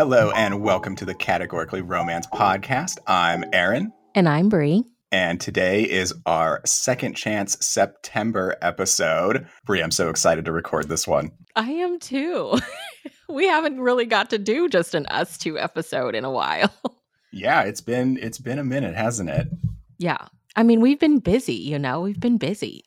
Hello and welcome to the Categorically Romance podcast. I'm Aaron. And I'm Bree. And today is our second chance September episode. Bree, I'm so excited to record this one. I am too. we haven't really got to do just an us two episode in a while. yeah, it's been it's been a minute, hasn't it? Yeah. I mean, we've been busy, you know, we've been busy.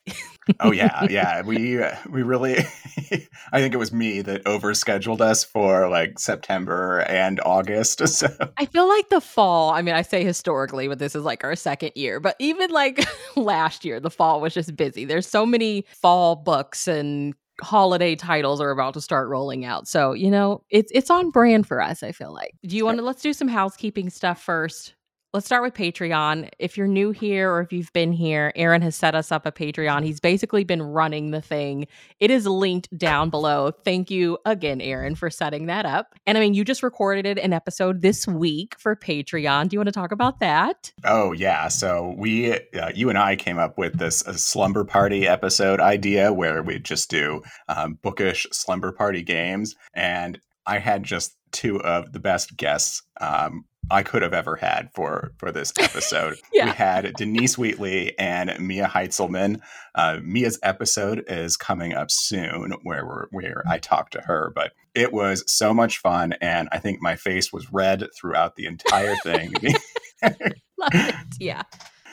oh yeah, yeah. We uh, we really I think it was me that overscheduled us for like September and August. So I feel like the fall, I mean, I say historically, but this is like our second year, but even like last year, the fall was just busy. There's so many fall books and holiday titles are about to start rolling out. So, you know, it's it's on brand for us, I feel like. Do you want to let's do some housekeeping stuff first? Let's start with Patreon. If you're new here or if you've been here, Aaron has set us up a Patreon. He's basically been running the thing. It is linked down below. Thank you again, Aaron, for setting that up. And I mean, you just recorded an episode this week for Patreon. Do you want to talk about that? Oh, yeah. So we, uh, you and I came up with this uh, slumber party episode idea where we just do um, bookish slumber party games. And I had just two of the best guests um, I could have ever had for for this episode. yeah. We had Denise Wheatley and Mia Heintzelman. Uh, Mia's episode is coming up soon, where we're, where I talked to her. But it was so much fun, and I think my face was red throughout the entire thing. Love it. Yeah.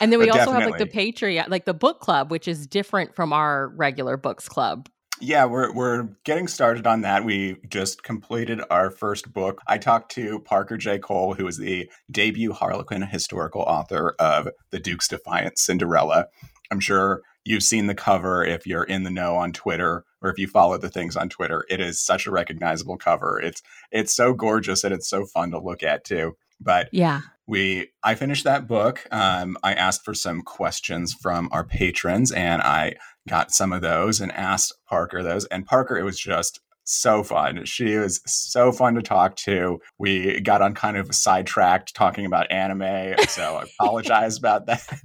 And then we but also definitely. have like the Patreon, like the book club, which is different from our regular books club yeah, we're we're getting started on that. We just completed our first book. I talked to Parker J. Cole, who is the debut Harlequin historical author of The Duke's Defiant Cinderella. I'm sure you've seen the cover if you're in the know on Twitter or if you follow the things on Twitter. It is such a recognizable cover. It's it's so gorgeous and it's so fun to look at too. But yeah, we I finished that book. Um, I asked for some questions from our patrons, and I got some of those and asked Parker those. And Parker, it was just so fun. She was so fun to talk to. We got on kind of sidetracked talking about anime, so I apologize about that.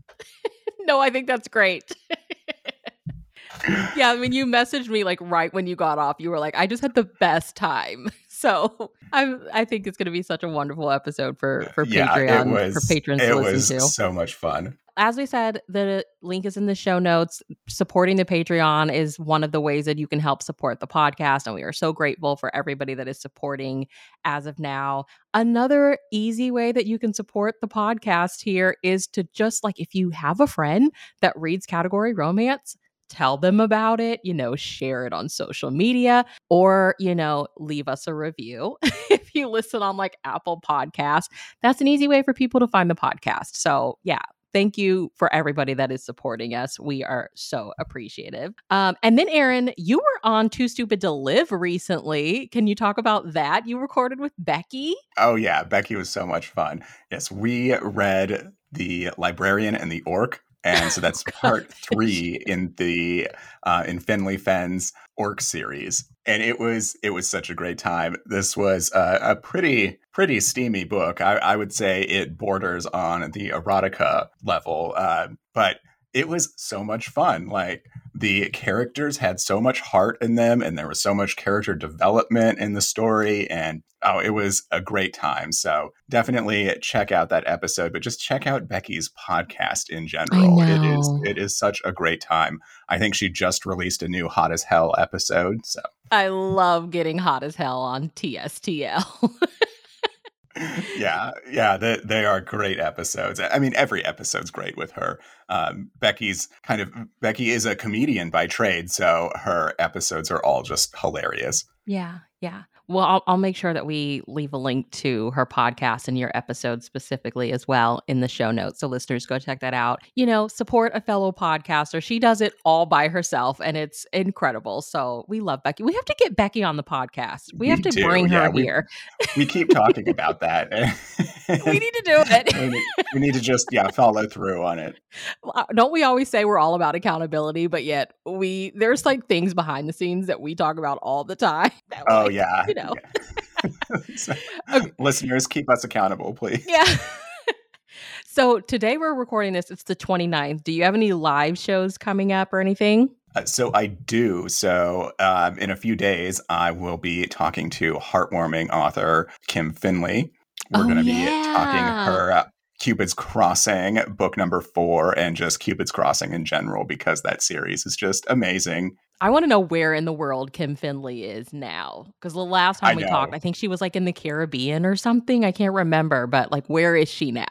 no, I think that's great. yeah, I mean, you messaged me like right when you got off. You were like, "I just had the best time." So I I think it's going to be such a wonderful episode for uh, for yeah, Patreon was, for patrons to listen to. So much fun. As we said, the link is in the show notes. Supporting the Patreon is one of the ways that you can help support the podcast. And we are so grateful for everybody that is supporting as of now. Another easy way that you can support the podcast here is to just like if you have a friend that reads category romance, tell them about it, you know, share it on social media, or, you know, leave us a review. if you listen on like Apple Podcasts, that's an easy way for people to find the podcast. So, yeah, thank you for everybody that is supporting us. We are so appreciative. Um, and then, Aaron, you were on Too Stupid to Live recently. Can you talk about that? You recorded with Becky. Oh, yeah. Becky was so much fun. Yes, we read The Librarian and the Orc and so that's part three in the uh, in Finley Fenn's Orc series. And it was it was such a great time. This was a, a pretty pretty steamy book. I, I, would say it borders on the erotica level, uh, but it was so much fun. Like the characters had so much heart in them, and there was so much character development in the story, and oh, it was a great time. So definitely check out that episode, but just check out Becky's podcast in general. It is it is such a great time. I think she just released a new hot as hell episode. So I love getting hot as hell on TSTL. yeah, yeah, they, they are great episodes. I mean, every episode's great with her. Um, Becky's kind of Becky is a comedian by trade, so her episodes are all just hilarious. Yeah, yeah. Well, I'll, I'll, make sure that we leave a link to her podcast and your episode specifically as well in the show notes. So listeners, go check that out. You know, support a fellow podcaster. She does it all by herself and it's incredible. So we love Becky. We have to get Becky on the podcast. We, we have to do. bring yeah, her we, here. we keep talking about that. we need to do it. we, need, we need to just, yeah, follow through on it. Uh, don't we always say we're all about accountability, but yet we, there's like things behind the scenes that we talk about all the time. oh, like, yeah you know. Yeah. so, okay. Listeners, keep us accountable, please. Yeah. so today we're recording this. It's the 29th. Do you have any live shows coming up or anything? Uh, so I do. So um, in a few days, I will be talking to heartwarming author Kim Findlay. We're Oh, going to be yeah. talking her uh, Cupid's Crossing book number four and just Cupid's Crossing in general because that series is just amazing. I want to know where in the world Kim Findlay is now. Because the last I time we talked. I think she was like in the Caribbean or something. I can't remember, but like, where is she now?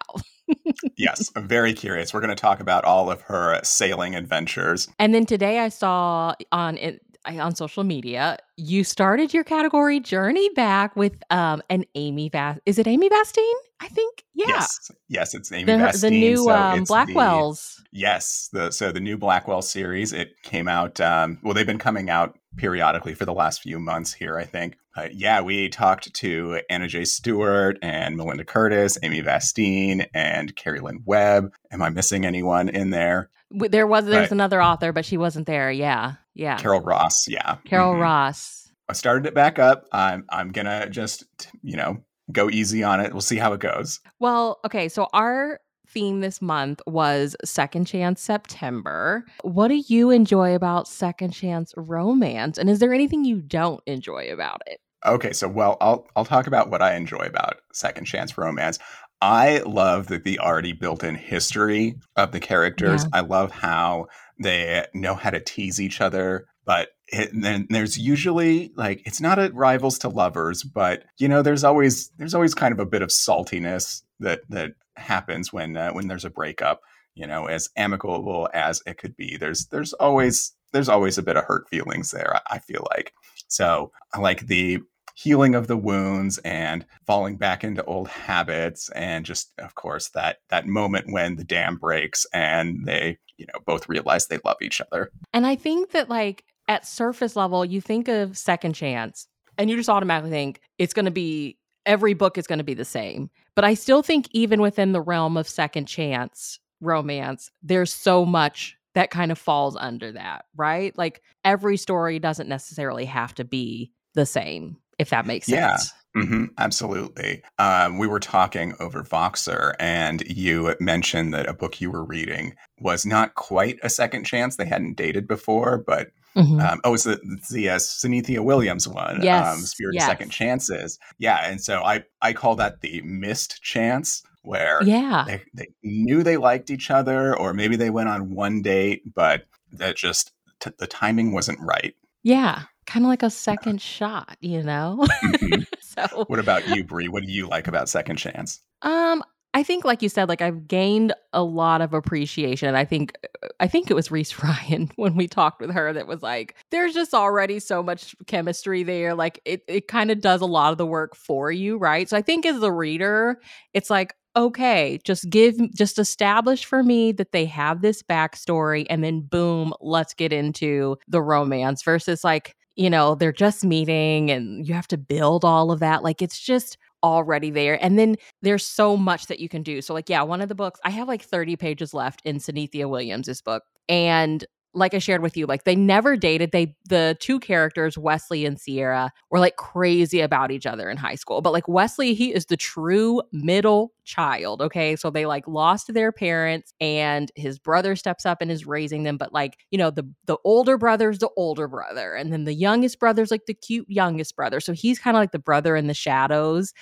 yes, I'm very curious. We're going to talk about all of her sailing adventures. And then today I saw on it I- on social media you started your category journey back with um an Amy Vast. Is it Amy Vastine? I think yeah. Yes, yes, it's Amy The, Vastine. the new so um, it's the- Blackwells. Yes, the so the new Blackwell series it came out. Um, well, they've been coming out periodically for the last few months here, I think. But yeah, we talked to Anna J. Stewart and Melinda Curtis, Amy Vastine, and Cari Lynn Webb. Am I missing anyone in there? There was there's Right. another author, but she wasn't there. Yeah, yeah. Carol Ross. Yeah, Carol Mhm. Ross. I started it back up. I'm I'm gonna just you know go easy on it. We'll see how it goes. Well, okay, so our theme this month was Second Chance September. What do you enjoy about Second Chance romance? And is there anything you don't enjoy about it? Okay, so well, I'll I'll talk about what I enjoy about Second Chance Romance. I love that the already built-in history of the characters. Yeah. I love how they know how to tease each other, but it, then there's usually like it's not a rivals to lovers, but you know, there's always there's always kind of a bit of saltiness that that happens when uh, when there's a breakup. You know, as amicable as it could be, there's there's always there's always a bit of hurt feelings there. I I feel like so. I like the healing of the wounds and falling back into old habits and just of course that that moment when the dam breaks and they you know both realize they love each other And I think that, like, at surface level, you think of Second Chance and you just automatically think it's going to be every book is going to be the same. But I still think, even within the realm of Second Chance romance, there's so much that kind of falls under that, right? Like, every story doesn't necessarily have to be the same, if that makes Yeah. sense. hmm absolutely um, we were talking over voxer and you mentioned that a book you were reading was not quite a second chance they hadn't dated before but Mhm. um, oh it's the, the uh, Synithia Williams one Yes, um, Spirit yes. of Second Chances yeah and so I I call that the missed chance where yeah. they, they knew they liked each other or maybe they went on one date but that just t- the timing wasn't right Yeah. Kind of like a second shot, you know? Mhm. so, what about you Bree what do you like about second chance um, I think, like you said, like I've gained a lot of appreciation. I think, I think it was Reese Ryan when we talked with her that was like, "There's just already so much chemistry there. Like it, it kind of does a lot of the work for you, right?" So I think as the reader, it's like, okay, just give, just establish for me that they have this backstory, and then boom, let's get into the romance. Versus like, you know, they're just meeting, and you have to build all of that. Like it's just already there. And then there's so much that you can do. So, like, yeah, one of the books, I have like 30 pages left in Synithia Williams' book. And like I shared with you, like they never dated. They the two characters, Wesley and Sierra, were like crazy about each other in high school. But like Wesley, he is the true middle child. Okay. So they like lost their parents and his brother steps up and is raising them. But like, you know, the the older brother's the older brother. And then the youngest brother's like the cute youngest brother. So he's kind of like the brother in the shadows.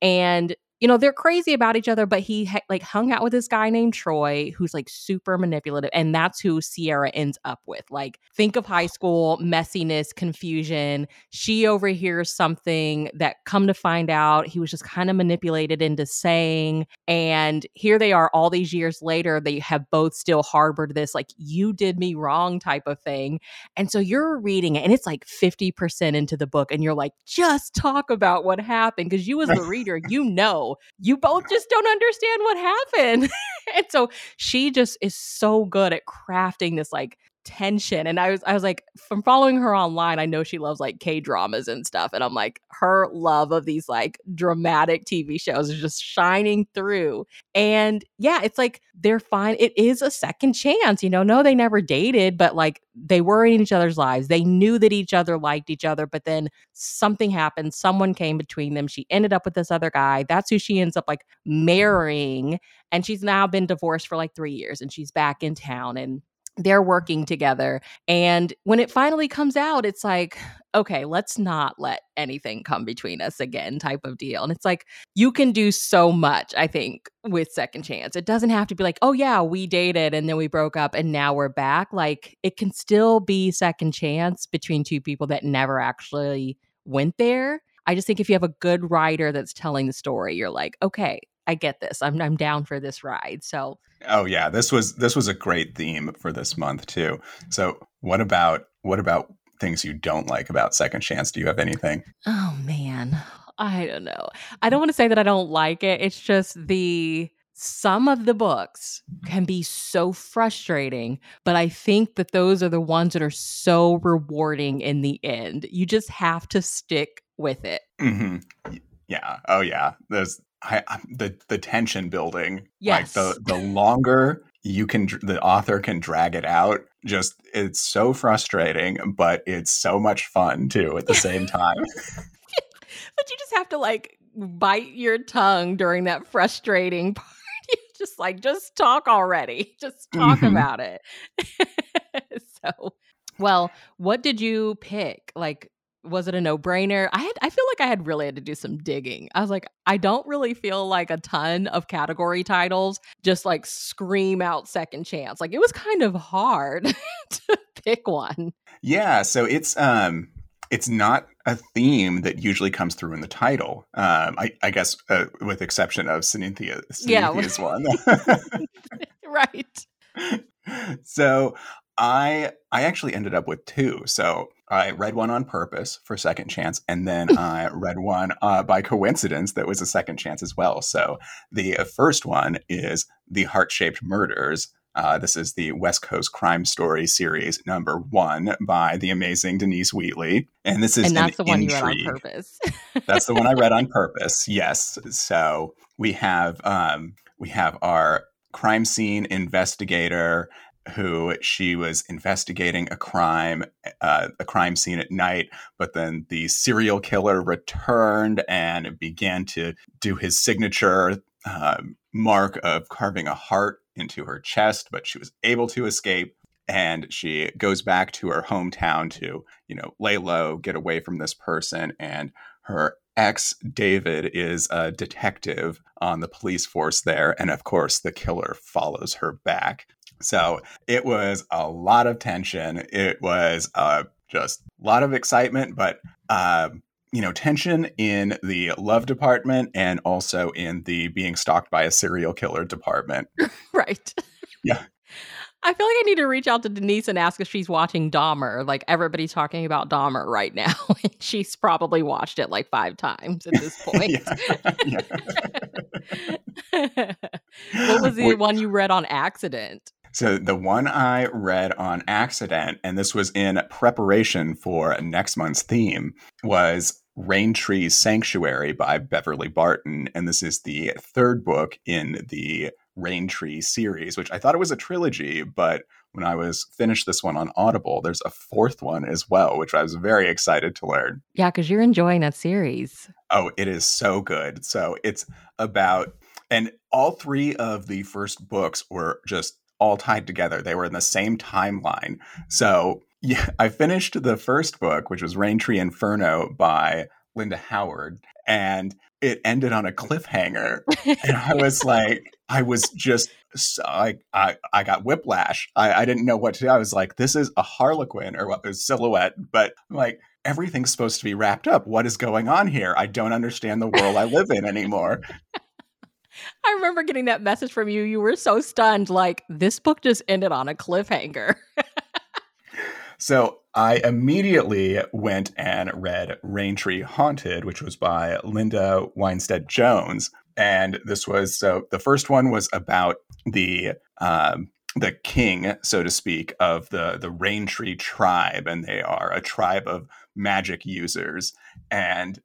And you know they're crazy about each other but he ha- like hung out with this guy named troy who's like super manipulative and that's who sierra ends up with. Like think of high school messiness confusion. She overhears something that come to find out he was just kind of manipulated into saying and here they are all these years later they have both still harbored this like you did me wrong type of thing. And so you're reading it and it's like 50% into the book and you're like just talk about what happened because you as the reader you know you both just don't understand what happened. and so she just is so good at crafting this like tension and i was i was like from following her online i know she loves like k dramas and stuff and i'm like her love of these like dramatic tv shows is just shining through and yeah it's like they're fine it is a second chance you know? No they never dated but like they were in each other's lives they knew that each other liked each other but then something happened someone came between them she ended up with this other guy that's who she ends up like marrying and she's now been divorced for like 3 years and she's back in town and they're working together. And when it finally comes out, it's like, okay, let's not let anything come between us again, type of deal. And it's like, you can do so much, I think, with Second Chance. It doesn't have to be like, oh, yeah, we dated and then we broke up and now we're back. Like, it can still be Second Chance between two people that never actually went there. I just think if you have a good writer that's telling the story, you're like, okay, I get this. I'm I'm down for this ride. So Oh yeah, this was this was a great theme for this month too. So what about what about things you don't like about Second Chance? Do you have anything? Oh man. I don't know. I don't want to say that I don't like it. It's just the some of the books can be so frustrating, but I think that those are the ones that are so rewarding in the end. You just have to stick with it. Mm-hmm. Yeah. Oh yeah. There's I, the the tension building. Yes. Like the the longer you can the author can drag it out just it's so frustrating but it's so much fun too at the same time but you just have to like bite your tongue during that frustrating part you just like just talk already just talk mm-hmm. about it so well what did you pick like was it a no-brainer? I had I feel like I had really had to do some digging. I was like, I don't really feel like a ton of category titles just like scream out second chance. Like it was kind of hard to pick one. Yeah, so it's um it's not a theme that usually comes through in the title. Um, I, I guess, uh, with exception of Synithia, Synithia's yeah. one. right. So I I actually ended up with two. So I read one on purpose for second chance, and then I read one uh, by coincidence that was a second chance as well. So the first one is the Heart Shaped Murders. Uh, this is the West Coast Crime Story series number one by the amazing Denise Wheatley, and this is and that's the one intrigue. you read on purpose. that's the one I read on purpose. Yes. So we have um, we have our crime scene investigator who she was investigating a crime, uh, a crime scene at night, but then the serial killer returned and began to do his signature uh, mark of carving a heart into her chest, but she was able to escape. And she goes back to her hometown to, you know, lay low, get away from this person. And her ex, David, is a detective on the police force there. And of course, the killer follows her back. So it was a lot of tension. It was uh, just a lot of excitement, but uh, you know, tension in the love department and also in the being stalked by a serial killer department. right. Yeah. I feel like I need to reach out to Denise and ask if she's watching Dahmer. Like everybody's talking about Dahmer right now. she's probably watched it like five times at this point. what was the one you read on accident? So the one I read on accident, and this was in preparation for next month's theme, was Raintree Sanctuary by Beverly Barton. And this is the third book in the Raintree series, which I thought it was a trilogy, but when I was finished this one on Audible, there's a fourth one as well, which I was very excited to learn. Yeah, because you're enjoying that series. Oh, it is so good. So it's about, and all three of the first books were just all tied together. They were in the same timeline. So yeah, I finished the first book, which was Raintree Inferno by Linda Howard, and it ended on a cliffhanger. and I was like, I was just like, I, I got whiplash. I, I didn't know what to do. I was like, this is a Harlequin or what was silhouette, but I'm like, everything's supposed to be wrapped up. What is going on here? I don't understand the world I live in anymore. I remember getting that message from you. You were so stunned, like, this book just ended on a cliffhanger. so I immediately went and read Raintree Haunted, which was by Linda Winstead Jones. And this was so the first one was about the um, the king, so to speak, of the the Raintree tribe, and they are a tribe of magic users. And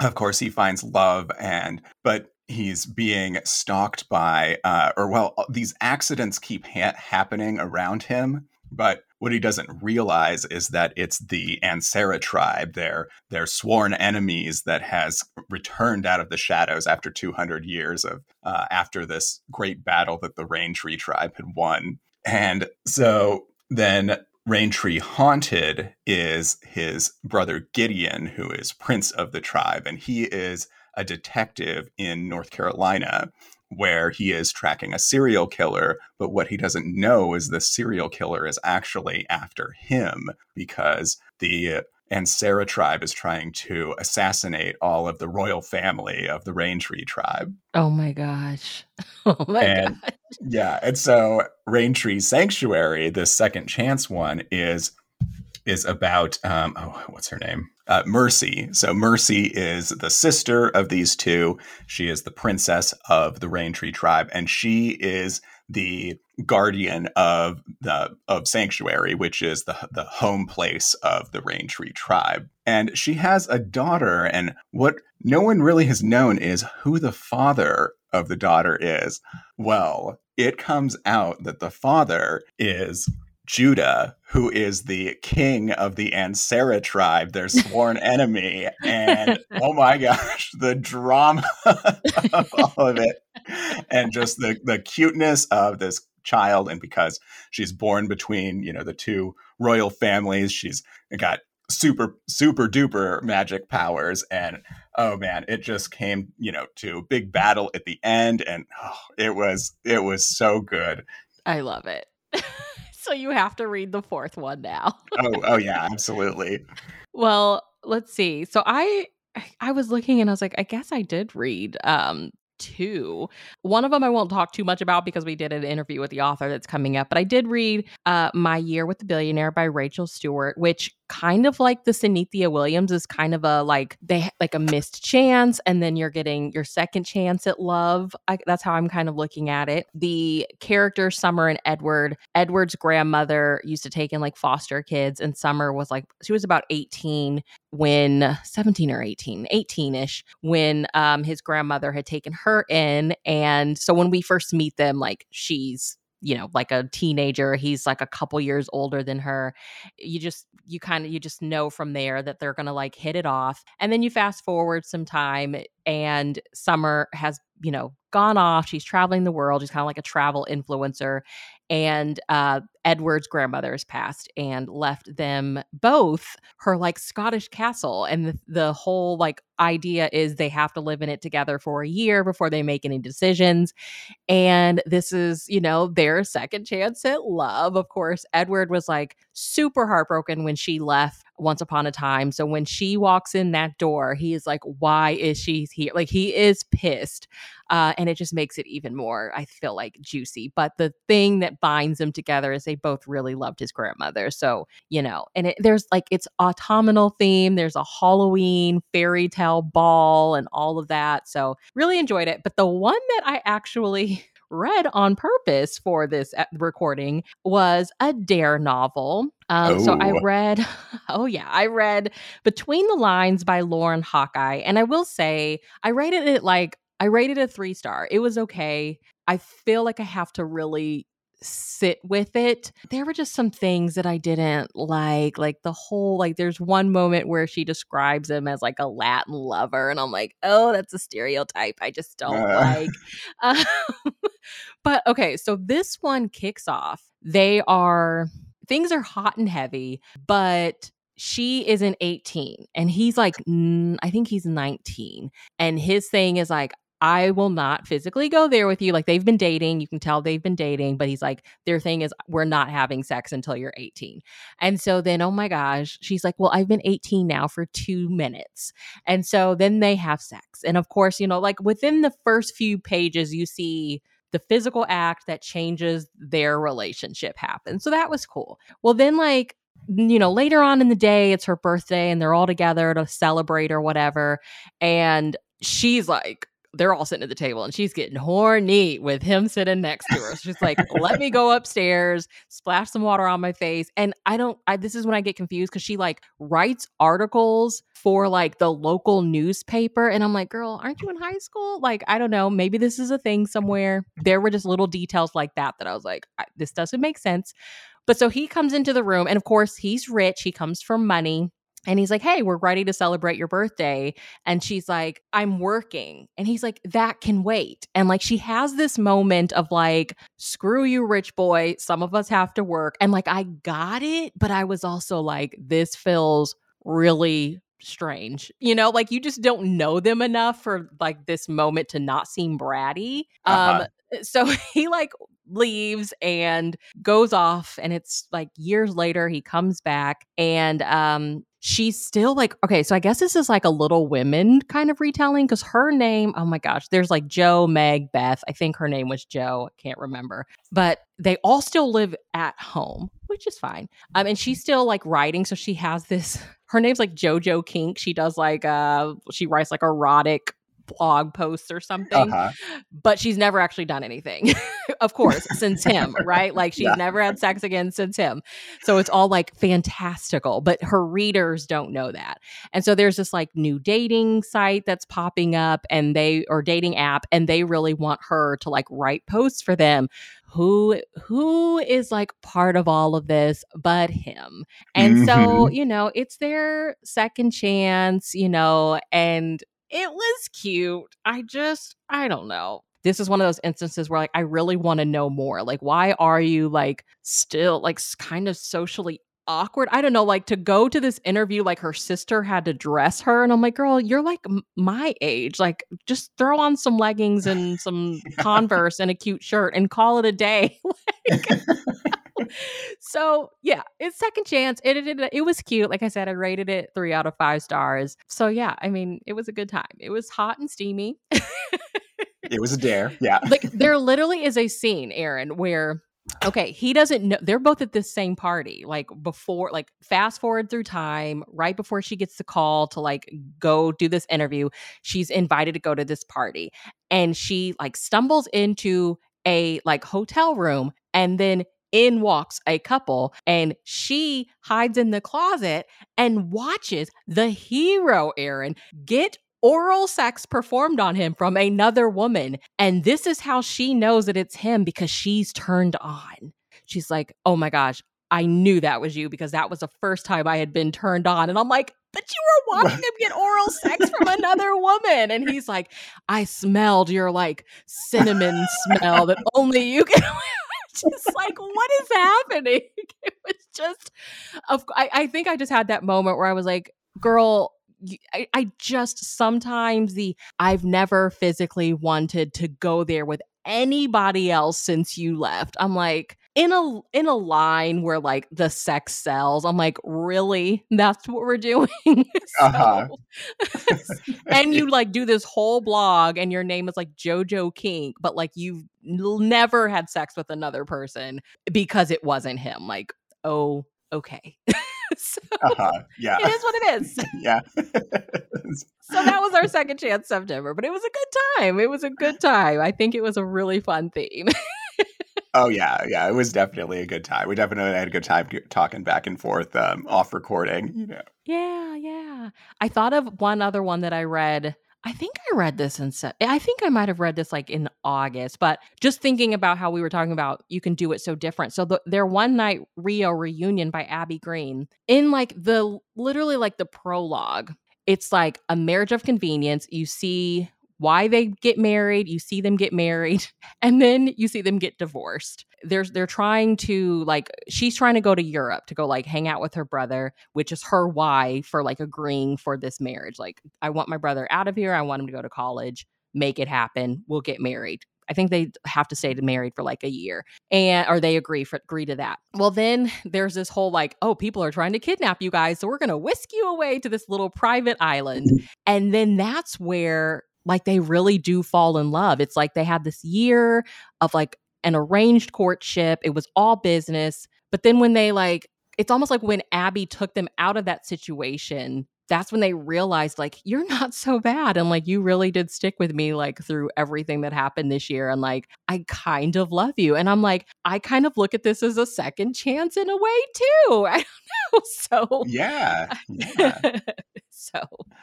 of course, he finds love, and but he's being stalked by, uh, or well, uh, these accidents keep ha- happening around him. But what he doesn't realize is that it's the Ansara tribe, their their sworn enemies, that has returned out of the shadows after 200 years of uh, after this great battle that the Raintree tribe had won. And so then Raintree Haunted is his brother Gideon, who is prince of the tribe, and he is a detective in North Carolina where he is tracking a serial killer. But what he doesn't know is the serial killer is actually after him because the Ansara tribe is trying to assassinate all of the royal family of the Raintree tribe. Oh my gosh. Oh my and, gosh. Yeah. And so Raintree Sanctuary, the second chance one, is is about um, oh, what's her name? Uh, Mercy. So Mercy is the sister of these two. She is the princess of the Raintree tribe, and she is the guardian of the of Sanctuary, which is the the home place of the Raintree tribe. And she has a daughter, and what no one really has known is who the father of the daughter is. Well, it comes out that the father is Judah, who is the king of the Ansara tribe, their sworn enemy. And oh my gosh, the drama of all of it. And just the, the cuteness of this child. And because she's born between, you know, the two royal families, she's got super, super duper magic powers. And oh man, it just came, you know, to a big battle at the end. And oh, it was, it was so good. I love it so you have to read the fourth one now. oh, oh yeah, absolutely. Well, let's see. So I I was looking and I was like, I guess I did read um two. One of them I won't talk too much about because we did an interview with the author that's coming up, but I did read uh, My Year with the Billionaire by Rachael Stewart, which kind of like the Synithia Williams is kind of a like they like a missed chance and then you're getting your second chance at love. I, that's how I'm kind of looking at it. The character Summer and Edward, Edward's grandmother used to take in like foster kids and Summer was like she was about 18 when 17 or 18, 18ish when um his grandmother had taken her in and so when we first meet them like she's you know like a teenager he's like a couple years older than her you just you kind of you just know from there that they're gonna like hit it off and then you fast forward some time and summer has you know gone off she's traveling the world she's kind of like a travel influencer and uh, Edward's grandmother has passed and left them both her like Scottish castle. And the, the whole like idea is they have to live in it together for a year before they make any decisions. And this is, you know, their second chance at love. Of course, Edward was like super heartbroken when she left once upon a time. So when she walks in that door, he is like, why is she here? Like he is pissed. Uh, and it just makes it even more, I feel like, juicy. But the thing that binds them together is they both really loved his grandmother. So, you know, and it, there's like it's autumnal theme, there's a Halloween fairy tale ball and all of that. So, really enjoyed it. But the one that I actually read on purpose for this recording was a dare novel. Um, oh. So I read, oh yeah, I read Between the Lines by Lauren Hawkeye. And I will say, I rated it like, I rated a three star. It was okay. I feel like I have to really sit with it. There were just some things that I didn't like, like the whole like there's one moment where she describes him as like a Latin lover and I'm like, "Oh, that's a stereotype I just don't uh. like." Um, but okay, so this one kicks off. They are things are hot and heavy, but she isn't 18 and he's like I think he's 19 and his thing is like I will not physically go there with you. Like they've been dating. You can tell they've been dating, but he's like, their thing is, we're not having sex until you're 18. And so then, oh my gosh, she's like, well, I've been 18 now for two minutes. And so then they have sex. And of course, you know, like within the first few pages, you see the physical act that changes their relationship happen. So that was cool. Well, then, like, you know, later on in the day, it's her birthday and they're all together to celebrate or whatever. And she's like, they're all sitting at the table and she's getting horny with him sitting next to her. She's like, let me go upstairs, splash some water on my face. And I don't, I, this is when I get confused because she like writes articles for like the local newspaper. And I'm like, girl, aren't you in high school? Like, I don't know. Maybe this is a thing somewhere. There were just little details like that that I was like, this doesn't make sense. But so he comes into the room and of course he's rich. He comes from money and he's like, Hey, we're ready to celebrate your birthday. And she's like, I'm working. And he's like, That can wait. And like, she has this moment of like, Screw you, rich boy. Some of us have to work. And like, I got it. But I was also like, This feels really strange. You know, like you just don't know them enough for like this moment to not seem bratty. Uh-huh. Um so he like leaves and goes off and it's like years later he comes back and um she's still like okay so i guess this is like a little women kind of retelling because her name oh my gosh there's like joe meg beth i think her name was joe i can't remember but they all still live at home which is fine um and she's still like writing so she has this her name's like jojo kink she does like uh she writes like erotic blog posts or something, uh-huh. but she's never actually done anything, of course, since him, right? Like she's yeah. never had sex again since him. So it's all like fantastical, but her readers don't know that. And so there's this like new dating site that's popping up and they, or dating app, and they really want her to like write posts for them who who is like part of all of this but him and mm-hmm. so you know it's their second chance you know and it was cute. I just, I don't know. This is one of those instances where like I really want to know more. Like why are you like still like kind of socially awkward. I don't know, like to go to this interview, like her sister had to dress her. And I'm like, girl, you're like m- my age. Like, just throw on some leggings and some Converse and a cute shirt and call it a day. like, so yeah, it's second chance. It, it, it, it was cute. Like I said, I rated it three out of five stars. So yeah, I mean, it was a good time. It was hot and steamy. it was a dare. Yeah. like there literally is a scene, Aaron, where okay he doesn't know they're both at this same party like before like fast forward through time right before she gets the call to like go do this interview she's invited to go to this party and she like stumbles into a like hotel room and then in walks a couple and she hides in the closet and watches the hero Aaron get oral sex performed on him from another woman and this is how she knows that it's him because she's turned on she's like oh my gosh I knew that was you because that was the first time I had been turned on. And I'm like, but you were watching him get oral sex from another woman. And he's like, I smelled your like cinnamon smell that only you can just like, what is happening? It was just, of, I, I think I just had that moment where I was like, girl, I, I just sometimes the I've never physically wanted to go there with anybody else since you left. I'm like, in a in a line where like the sex sells i'm like really? That's what we're doing? Uh-huh. and you like do this whole blog and your name is like jojo kink but like you've never had sex with another person because it wasn't him like oh okay. So uh-huh. yeah. it is what it is. Yeah. So that was our second chance september but it was a good time. It was a good time. I think it was a really fun theme Oh yeah, yeah. It was definitely a good time. We definitely had a good time talking back and forth um, off recording. You know. Yeah, yeah. I thought of one other one that I read. I think I read this in. I think I might have read this like in August. But just thinking about how we were talking about, you can do it so different. So the, their one night Rio reunion by Abby Green in like the literally like the prologue. It's like a marriage of convenience. You see why they get married, you see them get married, and then you see them get divorced. There's they're trying to like she's trying to go to Europe to go like hang out with her brother, which is her why for like agreeing for this marriage. Like I want my brother out of here, I want him to go to college, make it happen, we'll get married. I think they have to stay married for like a year, and or they agree for agree to that. Well, then there's this whole like, oh, people are trying to kidnap you guys, so we're gonna whisk you away to this little private island, mm-hmm. and then that's where like they really do fall in love. It's like they had this year of like an arranged courtship. It was all business. But then when they like, it's almost like when Abby took them out of that situation, that's when they realized like you're not so bad and like you really did stick with me like through everything that happened this year and like I kind of love you and I'm like I kind of look at this as a second chance in a way too. I don't know. So Yeah. yeah. so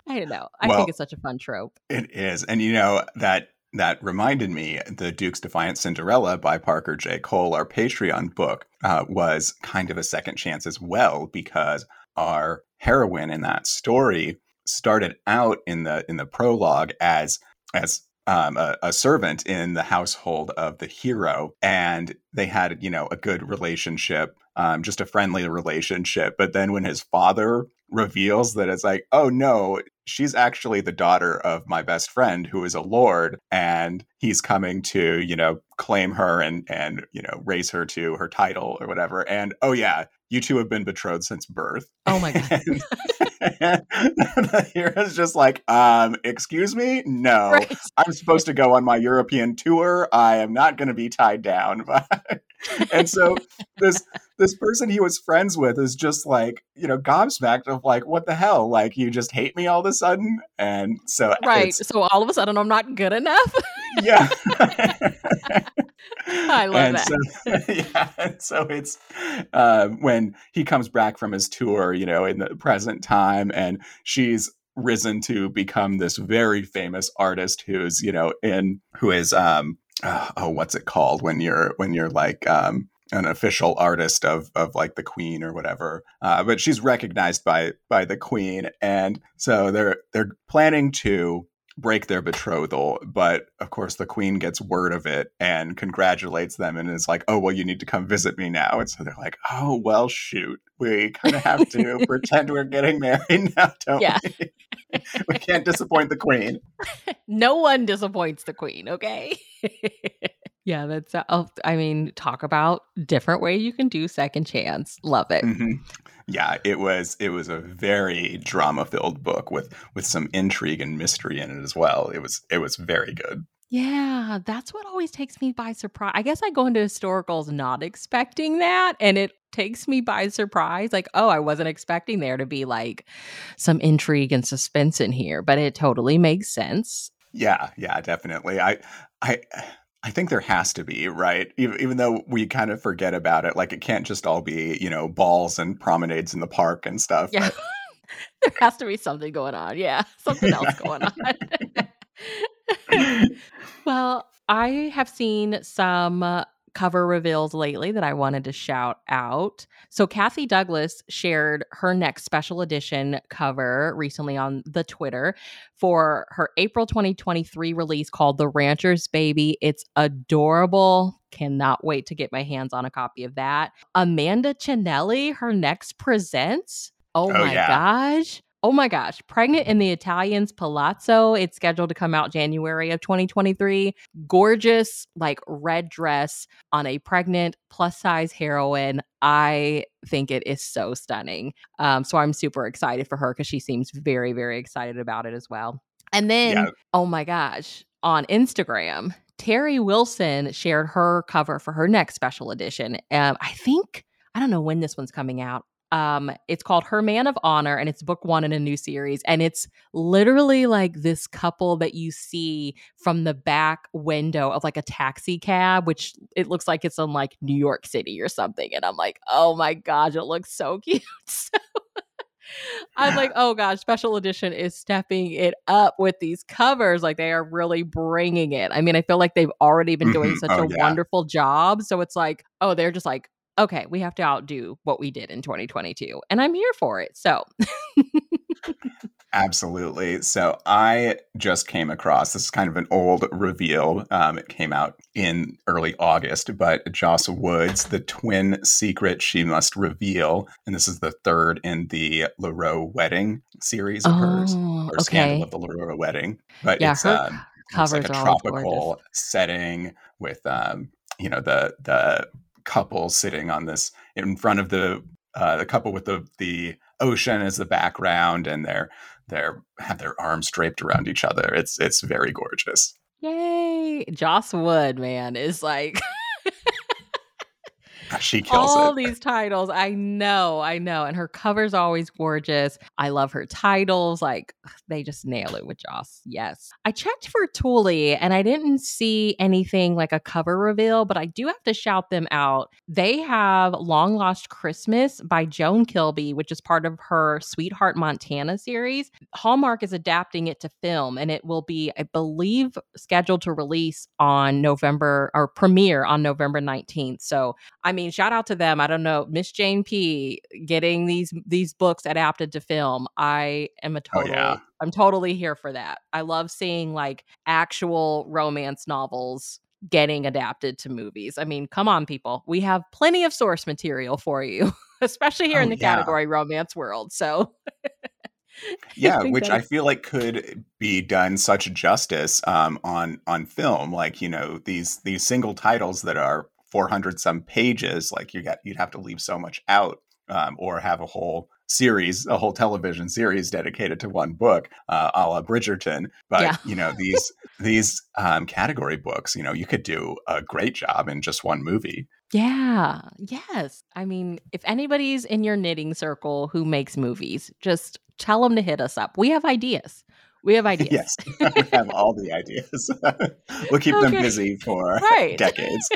I don't know. I well, think it's such a fun trope. It is. And you know, that that reminded me the Duke's Defiant Cinderella by Parker J. Cole, our Patreon book, uh, was kind of a second chance as well because our heroine in that story started out in the in the prologue as as um, a, a, servant in the household of the hero, and they had you know a good relationship, um, just a friendly relationship. But then when his father reveals that it's like, oh no, she's actually the daughter of my best friend who is a lord, and he's coming to you know claim her and and you know raise her to her title or whatever. And oh yeah, you two have been betrothed since birth. Oh my god. and, the hero's just like, um, excuse me? No. Right. I'm supposed to go on my European tour. I am not gonna be tied down. and so this this person he was friends with is just like, you know, gobsmacked of like, what the hell? Like you just hate me all a sudden? And so Right. So all of a sudden I'm not good enough. yeah. I love and that. So, yeah, so it's uh, when he comes back from his tour, you know, in the present time, and she's risen to become this very famous artist who's, you know, in who is um uh, oh, what's it called when you're when you're like um an official artist of of like the queen or whatever uh, but she's recognized by by the queen and so they're they're planning to break their betrothal. But of course, the queen gets word of it and congratulates them and is like, oh, well, you need to come visit me now. And so they're like, oh, well, shoot. We kind of have to pretend we're getting married now, don't yeah. we? we can't disappoint the queen. no one disappoints the queen, okay? Yeah, that's, uh, I mean, talk about different way you can do second chance. Love it. Mm-hmm yeah, it was it was a very drama filled book with with some intrigue and mystery in it as well. It was it was very good. Yeah, that's what always takes me by surprise. I guess I go into historicals not expecting that, and it takes me by surprise. Like, oh, I wasn't expecting there to be like some intrigue and suspense in here, but it totally makes sense. Yeah, yeah, definitely. I I I think there has to be, right? Even, even though we kind of forget about it, like it can't just all be, you know, balls and promenades in the park and stuff. Yeah. there has to be something going on. Yeah. Something else going on. well, I have seen some uh, cover reveals lately that I wanted to shout out. So, Kathy Douglass shared her next special edition cover recently on the Twitter for her April 2023 release called The Rancher's Baby. It's adorable. Cannot wait to get my hands on a copy of that. Amanda Cinelli, her next presents. Oh, oh my yeah. gosh. Oh my gosh, Pregnant in the Italians Palazzo. It's scheduled to come out January of 2023. Gorgeous, like red dress on a pregnant plus size heroine. I think it is so stunning. Um, so I'm super excited for her because she seems very, very excited about it as well. And then, yeah. oh my gosh, on Instagram, Teri Wilson shared her cover for her next special edition. Um, I think I don't know when this one's coming out. Um, it's called Her Man of Honor, and it's book one in a new series. And it's literally like this couple that you see from the back window of like a taxi cab, which it looks like it's in like New York City or something. And I'm like, oh my gosh, it looks so cute. so I'm like, oh gosh, special edition is stepping it up with these covers. Like they are really bringing it. I mean, I feel like they've already been doing mm-hmm. such oh, a yeah. wonderful job. So it's like, oh, they're just like, okay, we have to outdo what we did in 2022. And I'm here for it. So. Absolutely. So I just came across this is kind of an old reveal. Um, it came out in early August, but Joss Woods, the twin secret she must reveal, and this is the third in the Leroux wedding series of oh, hers, or okay. Scandal of the Leroux wedding. But yeah, it's, um, it's like a tropical setting with um, you know the the couple sitting on this in front of the uh, the couple with the the ocean as the background, and they're they're have their arms draped around each other. It's it's very gorgeous. Yay! Joss Wood, man, is like she kills all it. these titles. I know, I know. And her cover's always gorgeous. I love her titles. Like they just nail it with Joss. Yes. I checked for Tule and I didn't see anything like a cover reveal, but I do have to shout them out. They have Long Lost Christmas by Joan Kilby, which is part of her Sweetheart Montana series. Hallmark is adapting it to film and it will be, I believe, scheduled to release on November or premiere on November 19th. So I'm mean, shout out to them. I don't know, Miss Jane P getting these these books adapted to film. I am a total Oh, yeah. I'm totally here for that. I love seeing like actual romance novels getting adapted to movies. I mean, come on people. We have plenty of source material for you, especially here in Oh, the yeah. category romance world. So Yeah, which I feel like could be done such justice um, on on film. Like you know these these single titles that are 400 some pages. Like you got you'd have to leave so much out, um, or have a whole series, a whole television series dedicated to one book, uh, a la Bridgerton. But Yeah. you know these these um, category books, you know, you could do a great job in just one movie. Yeah. Yes. I mean, if anybody's in your knitting circle who makes movies, just tell them to hit us up. We have ideas. We have ideas. Yes, we have all the ideas. we'll keep them busy for Right. decades.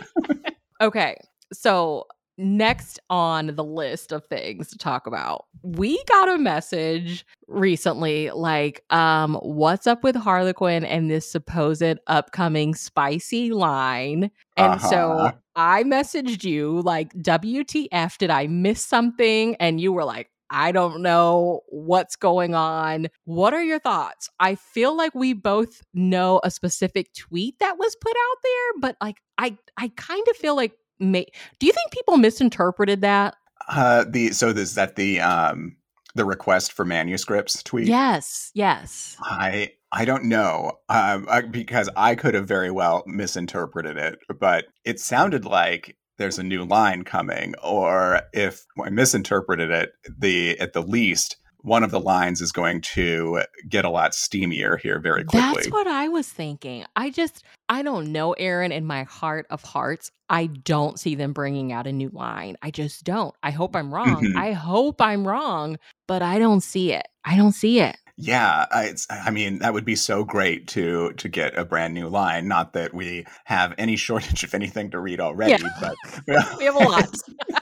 Okay. So, next on the list of things to talk about, we got a message recently like, um, what's up with Harlequin and this supposed upcoming spicy line? And so Uh-huh. I messaged you like, WTF, did I miss something? And you were like, I don't know what's going on. What are your thoughts? I feel like we both know a specific tweet that was put out there, but like I I kind of feel like may, do you think people misinterpreted that? Uh, the so is that the um the request for manuscripts tweet? Yes, yes. I I don't know um, I, because I could have very well misinterpreted it, but it sounded like there's a new line coming, or if I misinterpreted it, the at the least one of the lines is going to get a lot steamier here very quickly. That's what I was thinking. I just, I don't know, Aaron, in my heart of hearts, I don't see them bringing out a new line. I just don't. I hope I'm wrong. Mhm. I hope I'm wrong, but I don't see it. I don't see it. Yeah, I, it's, I mean that would be so great to to get a brand new line. Not that we have any shortage of anything to read already, but We have a lot.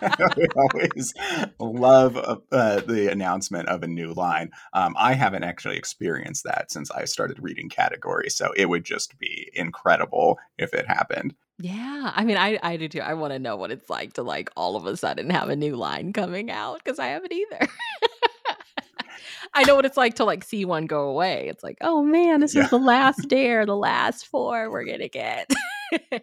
we always love uh, uh, the announcement of a new line. Um, I haven't actually experienced that since I started reading category, so it would just be incredible if it happened. Yeah, I mean, I I do too. I want to know what it's like to like all of a sudden have a new line coming out because I haven't either. I know what it's like to like see one go away. It's like, oh man, this Yeah. is the last dare, the last four we're gonna get.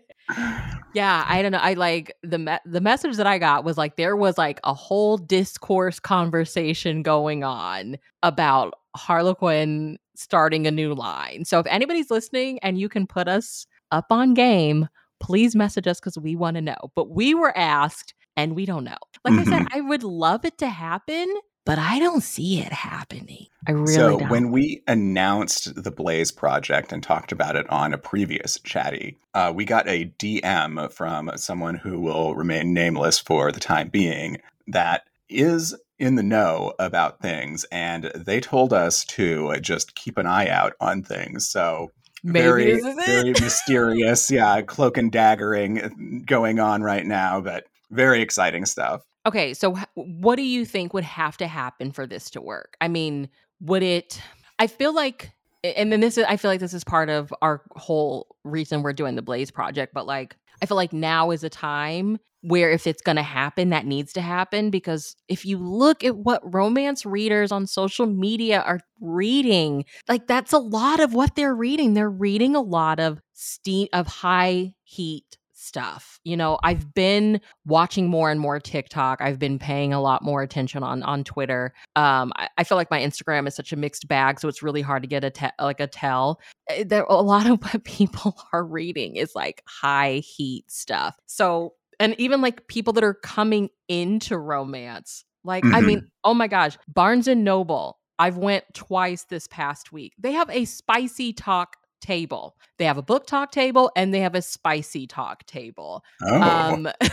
yeah, I don't know. I like the me- the message that I got was like there was like a whole discourse conversation going on about Harlequin starting a new line. So if anybody's listening and you can put us up on game, please message us because we want to know. But we were asked and we don't know. Like I said, Mhm. I would love it to happen, but I don't see it happening. I really so don't. when we announced the Blaze project and talked about it on a previous chatty, uh, we got a DM from someone who will remain nameless for the time being that is in the know about things, and they told us to just keep an eye out on things. So Maybe very, very mysterious, yeah, cloak and daggering going on right now, but very exciting stuff. Okay, so what do you think would have to happen for this to work? I mean, would it I feel like and then this is I feel like this is part of our whole reason we're doing the Blaze project, but like I feel like now is a time where if it's going to happen that needs to happen because if you look at what romance readers on social media are reading, like that's a lot of what they're reading. They're reading a lot of steam of high heat stuff. You know, I've been watching more and more TikTok. I've been paying a lot more attention on on Twitter. Um, I, I feel like my Instagram is such a mixed bag, so it's really hard to get a te- like a tell. Uh, There a lot of what people are reading is like high heat stuff. So, and even like people that are coming into romance, like I Mhm. mean, oh my gosh, Barnes and Noble. I've went twice this past week. They have a spicy talk table. They have a BookTok table and they have a spicy talk table. Oh, Um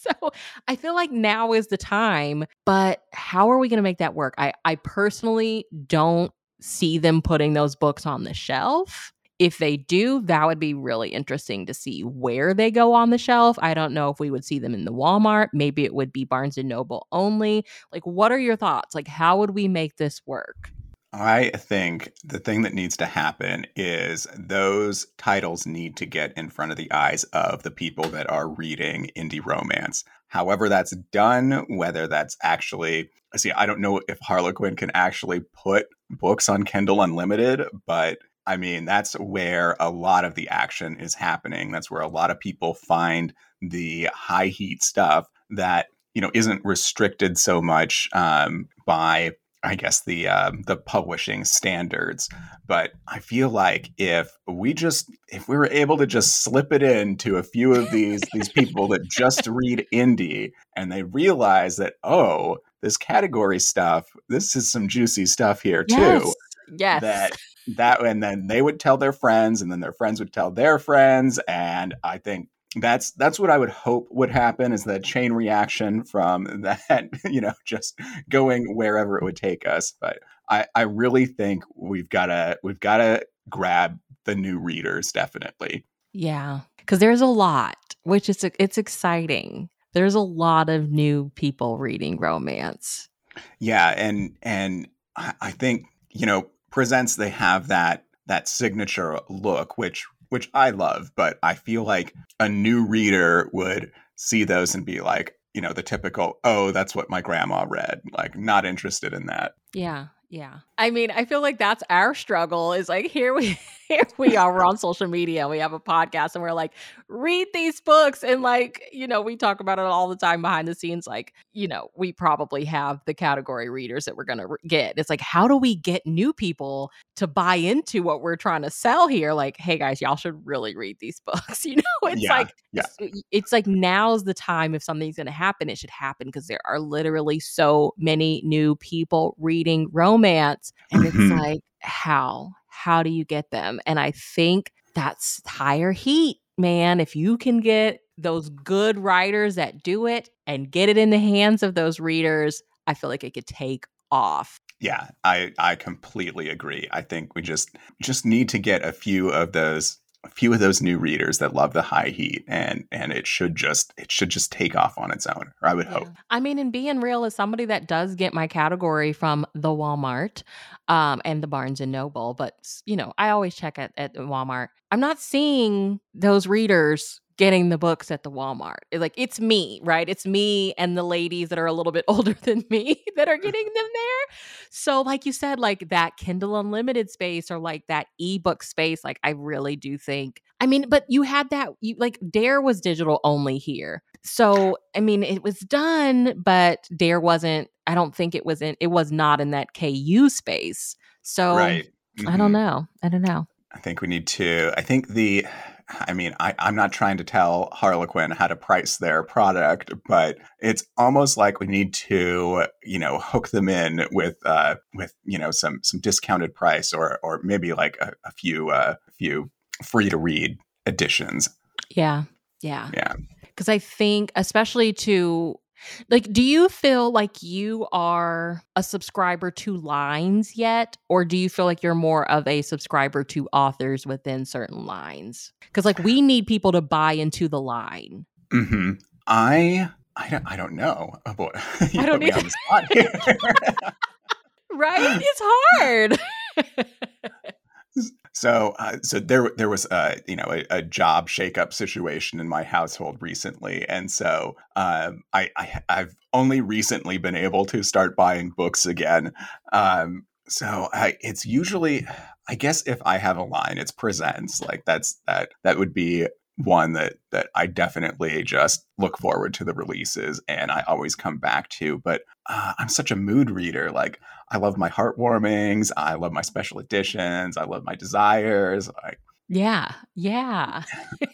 so I feel like now is the time, but how are we going to make that work? I I personally don't see them putting those books on the shelf. If they do, that would be really interesting to see where they go on the shelf. I don't know if we would see them in the Walmart. Maybe it would be Barnes and Noble only. Like what are your thoughts? Like how would we make this work? I think the thing that needs to happen is those titles need to get in front of the eyes of the people that are reading indie romance. However, that's done, whether that's actually, see, I don't know if Harlequin can actually put books on Kindle Unlimited, but I mean, that's where a lot of the action is happening. That's where a lot of people find the high heat stuff that, you know, isn't restricted so much um, by I guess the uh, the publishing standards. But I feel like if we just if we were able to just slip it into a few of these these people that just read indie and they realize that oh this category stuff this is some juicy stuff here Yes. too Yes. that that and then they would tell their friends and then their friends would tell their friends and i think that's that's what i would hope would happen is that chain reaction from that you know just going wherever it would take us but i i really think we've got to we've got to grab the new readers definitely Yeah, because there's a lot, which is it's exciting. There's a lot of new people reading romance. yeah and and i, I think you know presents they have that that signature look which which i love but i feel like a new reader would see those and be like you know the typical oh that's what my grandma read like not interested in that Yeah, yeah. I mean, I feel like that's our struggle. Is like here we here we are. We're on social media. We have a podcast, and we're like, read these books, and like you know, we talk about it all the time behind the scenes. Like you know, we probably have the category readers that we're gonna re- get. It's like, how do we get new people to buy into what we're trying to sell here? Like, hey guys, y'all should really read these books. You know, it's Yeah, like yeah. it's, it's like now's the time if something's going to happen it should happen because there are literally so many new people reading romance and it's Mhm. like how how do you get them and i think that's higher heat man if you can get those good writers that do it and get it in the hands of those readers i feel like it could take off. Yeah i i completely agree. I think we just just need to get a few of those a few of those new readers that love the high heat and and it should just it should just take off on its own or i would hope. I mean, and being real as somebody that does get my category from the Walmart um, and the Barnes and Noble, but you know, I always check at, at Walmart. I'm not seeing those readers getting the books at the Walmart. It- like it's me, right? It's me and the ladies that are a little bit older than me that are getting them there. So, like you said, like that Kindle Unlimited space or like that ebook space, like I really do think. I mean, but you had that, you like Dare was digital only here. So, I mean, it was done, but Dare wasn't, I don't think it was in, it was not in that KU space. So, right I don't Mhm. know. I don't know. I think we need to. I think the. I mean, I, I'm not trying to tell Harlequin how to price their product, but it's almost like we need to, you know, hook them in with, uh, with you know, some some discounted price, or or maybe like a, a few, uh, few free to read editions. Yeah. Yeah. Yeah. Because I think, especially to, like, do you feel like you are a subscriber to lines yet? Or do you feel like you're more of a subscriber to authors within certain lines? Because, like, we need people to buy into the line. Mm-hmm. I. I don't, I don't know. Oh boy, I don't put me on either. the spot here. Right? It's hard. So, uh, so there, there was, uh, you know, a, a job shakeup situation in my household recently, and so um, I, I, I've only recently been able to start buying books again. Um, so, I, it's usually, I guess, if I have a line, it's presents. Like that's that that would be one that that I definitely just look forward to the releases, and I always come back to. But uh, I'm such a mood reader, like. I love my heartwarmings. I love my special editions. I love my desires. Like, yeah. Yeah.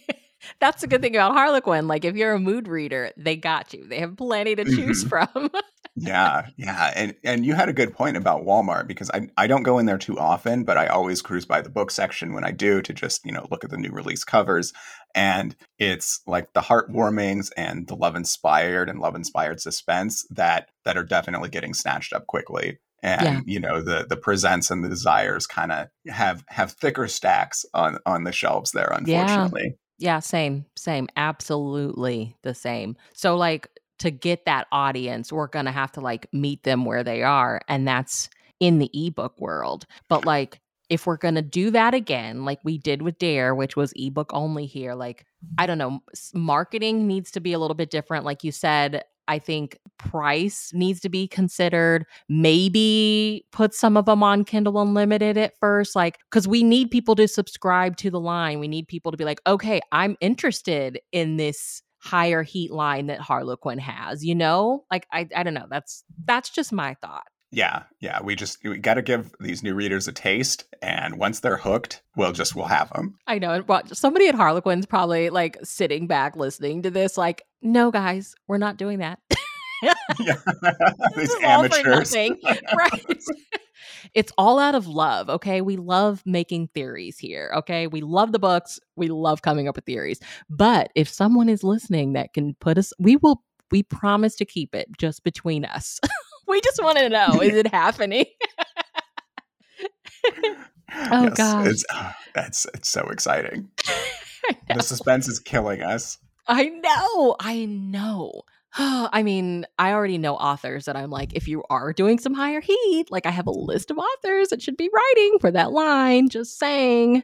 That's a good thing about Harlequin. Like, if you're a mood reader, they got you. They have plenty to choose from. yeah, yeah. And and you had a good point about Walmart because I I don't go in there too often, but I always cruise by the book section when I do to just, you know, look at the new release covers. And it's like the heartwarmings and the love inspired and love inspired suspense that that are definitely getting snatched up quickly. And Yeah. you know, the the presents and the desires kind of have have thicker stacks on on the shelves there, Yeah. unfortunately. Yeah, same, same, absolutely the same. So like to get that audience, we're going to have to like meet them where they are and that's in the ebook world. But like if we're going to do that again, like we did with Dare, which was ebook only here, like, I don't know, marketing needs to be a little bit different. Like you said, I think price needs to be considered. Maybe put some of them on Kindle Unlimited at first, like, because we need people to subscribe to the line. We need people to be like, okay, I'm interested in this higher heat line that Harlequin has, you know? Like, I, I don't know. That's, that's just my thought. Yeah, yeah. We just we got to give these new readers a taste, and once they're hooked, we'll just we'll have them. I know. Well, somebody at Harlequin's probably like sitting back listening to this, like, no, guys, we're not doing that. yeah, these amateurs, right? it's all out of love. Okay, we love making theories here. Okay, we love the books. We love coming up with theories. But if someone is listening that can put us, we will. We promise to keep it just between us. we just want to know is it happening? oh yes, gosh. It's, uh, that's it's so exciting. The suspense is killing us. I know. I know. I mean, I already know authors that I'm like, if you are doing some higher heat, like I have a list of authors that should be writing for that line. Just saying.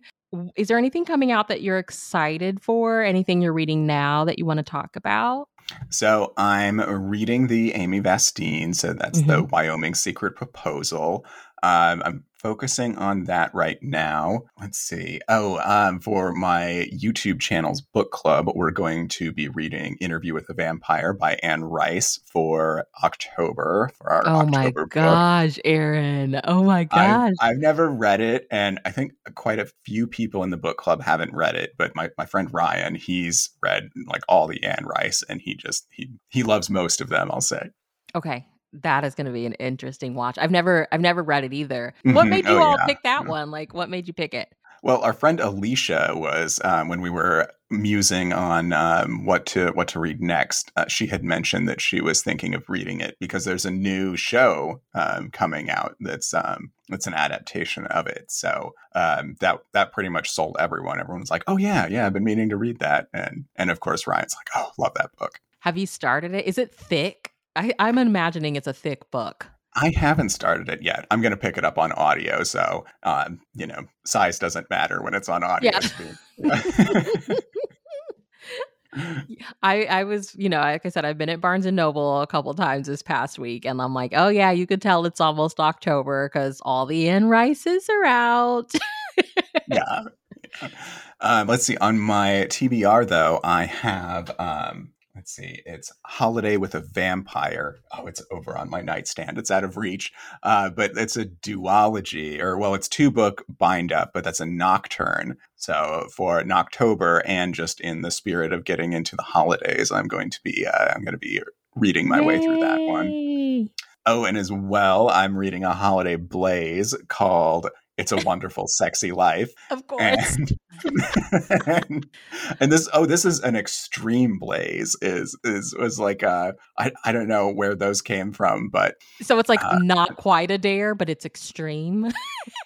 Is there anything coming out that you're excited for? Anything you're reading now that you want to talk about? So I'm reading the Amy Vastine. So that's mm-hmm. the Wyoming Secret Proposal. Um, I'm focusing on that right now. Let's see. Oh, um, for my YouTube channel's book club, we're going to be reading Interview with a Vampire by Anne Rice for October. For our oh October my gosh, Aaron! Oh my gosh, I've, I've, never read it, and I think quite a few people in the book club haven't read it. But my, my friend Ryan, he's read like all the Anne Rice, and he just he he loves most of them. I'll say. Okay, that is going to be an interesting watch. I've never I've never read it either. Mm-hmm. What made you oh, all yeah. pick that one? Like what made you pick it? Well, our friend Alicia was um, when we were musing on um, what to what to read next. Uh, she had mentioned that she was thinking of reading it because there's a new show um, coming out that's um, that's an adaptation of it. So um, that that pretty much sold everyone. Everyone's like, "Oh yeah, yeah, I've been meaning to read that," and and of course Ryan's like, "Oh, love that book." Have you started it? Is it thick? I, I'm imagining it's a thick book. I haven't started it yet. I'm going to pick it up on audio, so um, you know, size doesn't matter when it's on audio. Yeah. I I was, you know, like I said, I've been at Barnes and Noble a couple times this past week, and I'm like, oh yeah, you could tell it's almost October because all the Anne Rices are out. yeah. yeah. Um, let's see. On my TBR though, I have um, let's see it's holiday with a vampire. Oh it's over on my nightstand. It's out of reach. Uh, but it's a duology or well it's two book bind up but that's a nocturne. So for october and just in the spirit of getting into the holidays i'm going to be uh, i'm going to be reading my Yay. way through that one. Oh, and as well, I'm reading a holiday blaze called it's a wonderful, sexy life. Of course. And, and, and, this oh, this is an extreme blaze. Is is was like uh I, I don't know where those came from, but so it's like uh, not quite a dare, but it's extreme.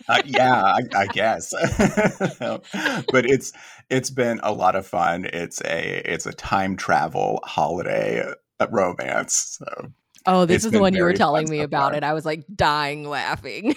uh, yeah, I, I guess. but it's it's been a lot of fun. It's a it's a time travel holiday uh, romance. So Oh, this is the one you were telling me about far. it. I was like dying laughing.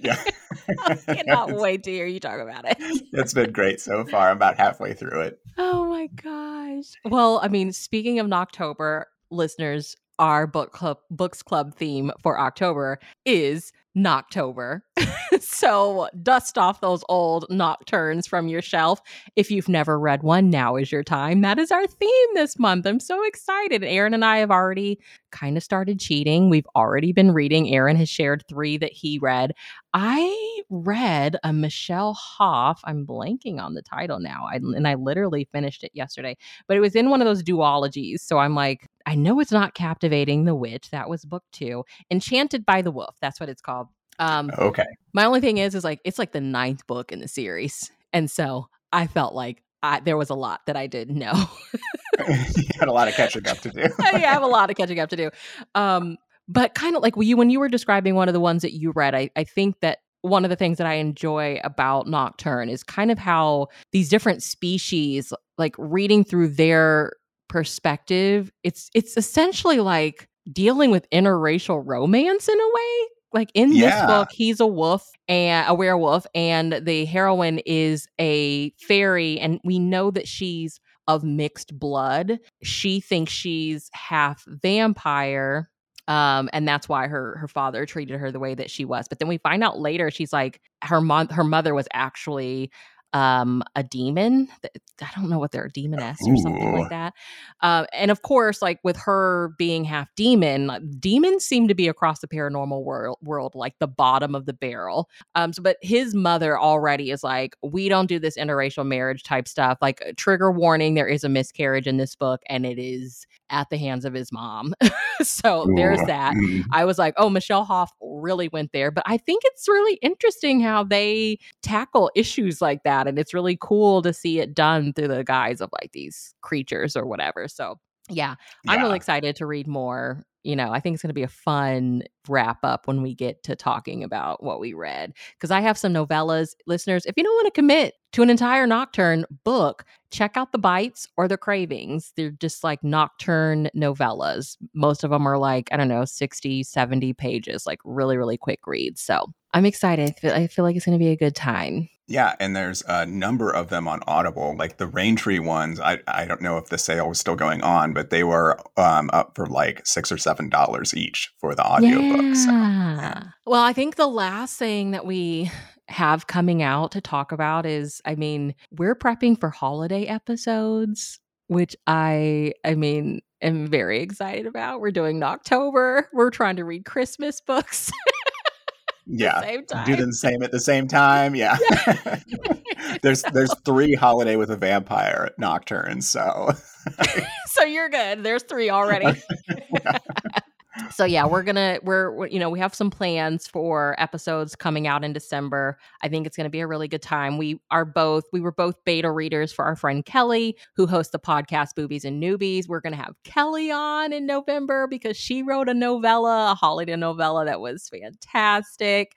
Yeah. I cannot wait to hear you talk about it. it's been great so far. I'm about halfway through it. Oh my gosh. Well, I mean, speaking of October, listeners, our book club books club theme for October is Noctober. so dust off those old nocturnes from your shelf. If you've never read one, now is your time. That is our theme this month. I'm so excited. Aaron and I have already kind of started cheating. We've already been reading. Aaron has shared three that he read. I read a Michele Hauf. I'm blanking on the title now. I, and I literally finished it yesterday, but it was in one of those duologies. So I'm like, I know it's not Captivating the Witch. That was book two. Enchanted by the Wolf. That's what it's called. Um, okay. My only thing is, is like it's like the ninth book in the series, and so I felt like I, there was a lot that I didn't know. you had a lot of catching up to do. I have a lot of catching up to do. Um, but kind of like when you when you were describing one of the ones that you read, I, I think that one of the things that I enjoy about Nocturne is kind of how these different species, like reading through their perspective, it's it's essentially like dealing with interracial romance in a way Like in this book, he's a wolf and a werewolf, and the heroine is a fairy, and we know that she's of mixed blood. She thinks she's half vampire. Um, and that's why her her father treated her the way that she was. But then we find out later she's like her mom her mother was actually um a demon i don't know what they're a demoness or something like that uh, and of course like with her being half demon like, demons seem to be across the paranormal world world like the bottom of the barrel um so but his mother already is like we don't do this interracial marriage type stuff like trigger warning there is a miscarriage in this book and it is at the hands of his mom so there's that Mm. I was like, oh, Michele Hauf really went there. But I think it's really interesting how they tackle issues like that. And it's really cool to see it done through the guise of like these creatures or whatever. So, yeah, I'm really excited to read more. You know, I think it's going to be a fun wrap up when we get to talking about what we read. Because I have some novellas. Listeners, if you don't want to commit to an entire Nocturne book, check out the Bites or the Cravings. They're just like Nocturne novellas. Most of them are like, I don't know, 60, 70 pages, like really, really quick reads. So I'm excited. I feel, I feel like it's going to be a good time. Yeah, and there's a number of them on Audible. Like the Raintree ones, I I don't know if the sale was still going on, but they were um, up for like six or seven dollars each for the audiobook. So Yeah. Well, I think the last thing that we have coming out to talk about is I mean, we're prepping for holiday episodes, which I I mean, am very excited about. We're doing October. We're trying to read Christmas books yeah, time. do them same at the same time. Yeah. there's there's three holiday with a vampire nocturne, So so you're good. There's three already. So yeah, we're gonna we're, we're you know we have some plans for episodes coming out in December. I think it's gonna be a really good time. We are both we were both beta readers for our friend Kelly, who hosts the podcast Boobies and Newbies. We're gonna have Kelly on in November because she wrote a novella, a holiday novella that was fantastic.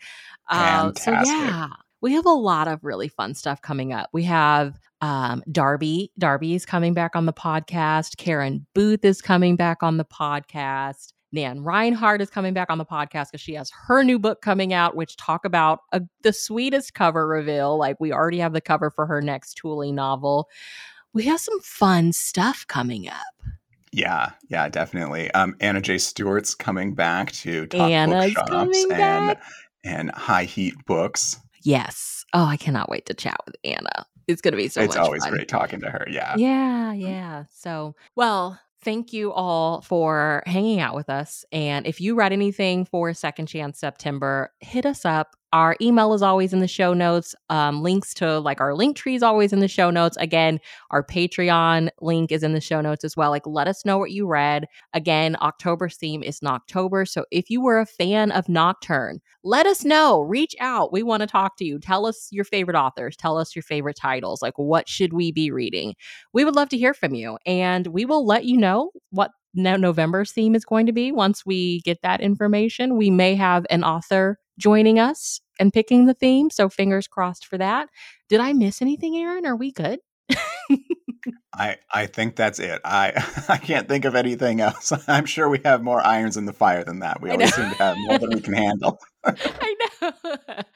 Uh, so yeah, we have a lot of really fun stuff coming up. We have um, Darby. Darby is coming back on the podcast. Karen Booth is coming back on the podcast. Nan Reinhardt is coming back on the podcast because she has her new book coming out, which talk about a, the sweetest cover reveal. Like we already have the cover for her next Tule novel. We have some fun stuff coming up. yeah, yeah, definitely. Um, Anna J. Stewart's coming back to talk Anna's bookshops and and high heat books. Yes. Oh, I cannot wait to chat with Anna. It's going to be so it's always fun. great talking to her. Yeah. Yeah, yeah. So, well, thank you all for hanging out with us. And if you read anything for Second Chance September, hit us up. Our email is always in the show notes. Um, links to like our link tree is always in the show notes. Again, our Patreon link is in the show notes as well. Like, let us know what you read. Again, October's theme is Noctober. So if you were a fan of Nocturne, let us know. Reach out. We want to talk to you. Tell us your favorite authors. Tell us your favorite titles. Like, what should we be reading? We would love to hear from you. And we will let you know what no- November's theme is going to be once we get that information. We may have an author joining us and picking the theme. So fingers crossed for that. Did I miss anything, Aaron? Are we good? I I think that's it. I I can't think of anything else. I'm sure we have more irons in the fire than that. We always seem to have more than we can handle. I know.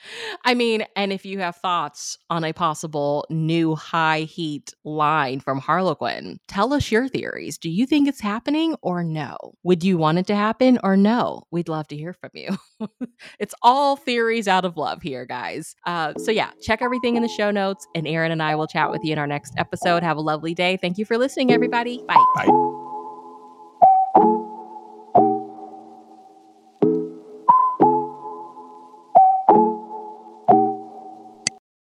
I mean, and if you have thoughts on a possible new high heat line from Harlequin, tell us your theories. Do you think it's happening or no? Would you want it to happen or no? We'd love to hear from you. it's all theories out of love here, guys. Uh, so, yeah, check everything in the show notes, and Aaron and I will chat with you in our next episode. Have a lovely day. Thank you for listening, everybody. Bye. Bye.